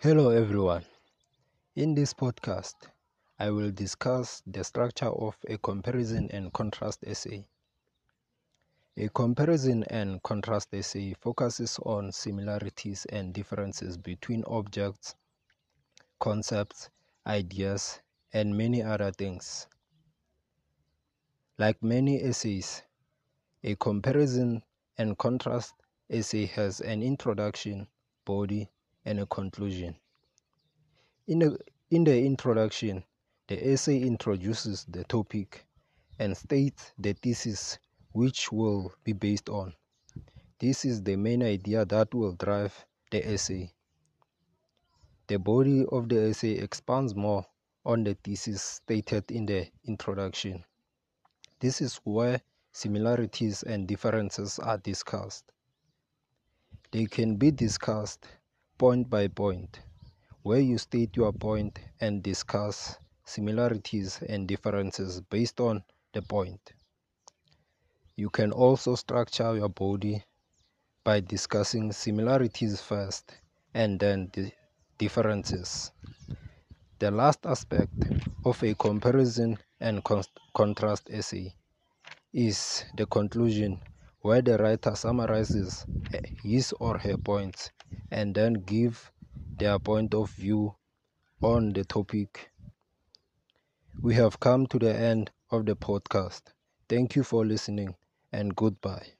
Hello, everyone. In this podcast, I will discuss the structure of a comparison and contrast essay. A comparison and contrast essay focuses on similarities and differences between objects, concepts, ideas, and many other things. Like many essays, a comparison and contrast essay has an introduction, body, and a conclusion. In the, in the introduction, the essay introduces the topic and states the thesis which will be based on. This is the main idea that will drive the essay. The body of the essay expands more on the thesis stated in the introduction. This is where similarities and differences are discussed. They can be discussed point by point, where you state your point and discuss similarities and differences based on the point. You can also structure your body by discussing similarities first and then the differences. The last aspect of a comparison and contrast essay is the conclusion where the writer summarizes eh, his or her points and then give their point of view on the topic. We have come to the end of the podcast. Thank you for listening and goodbye.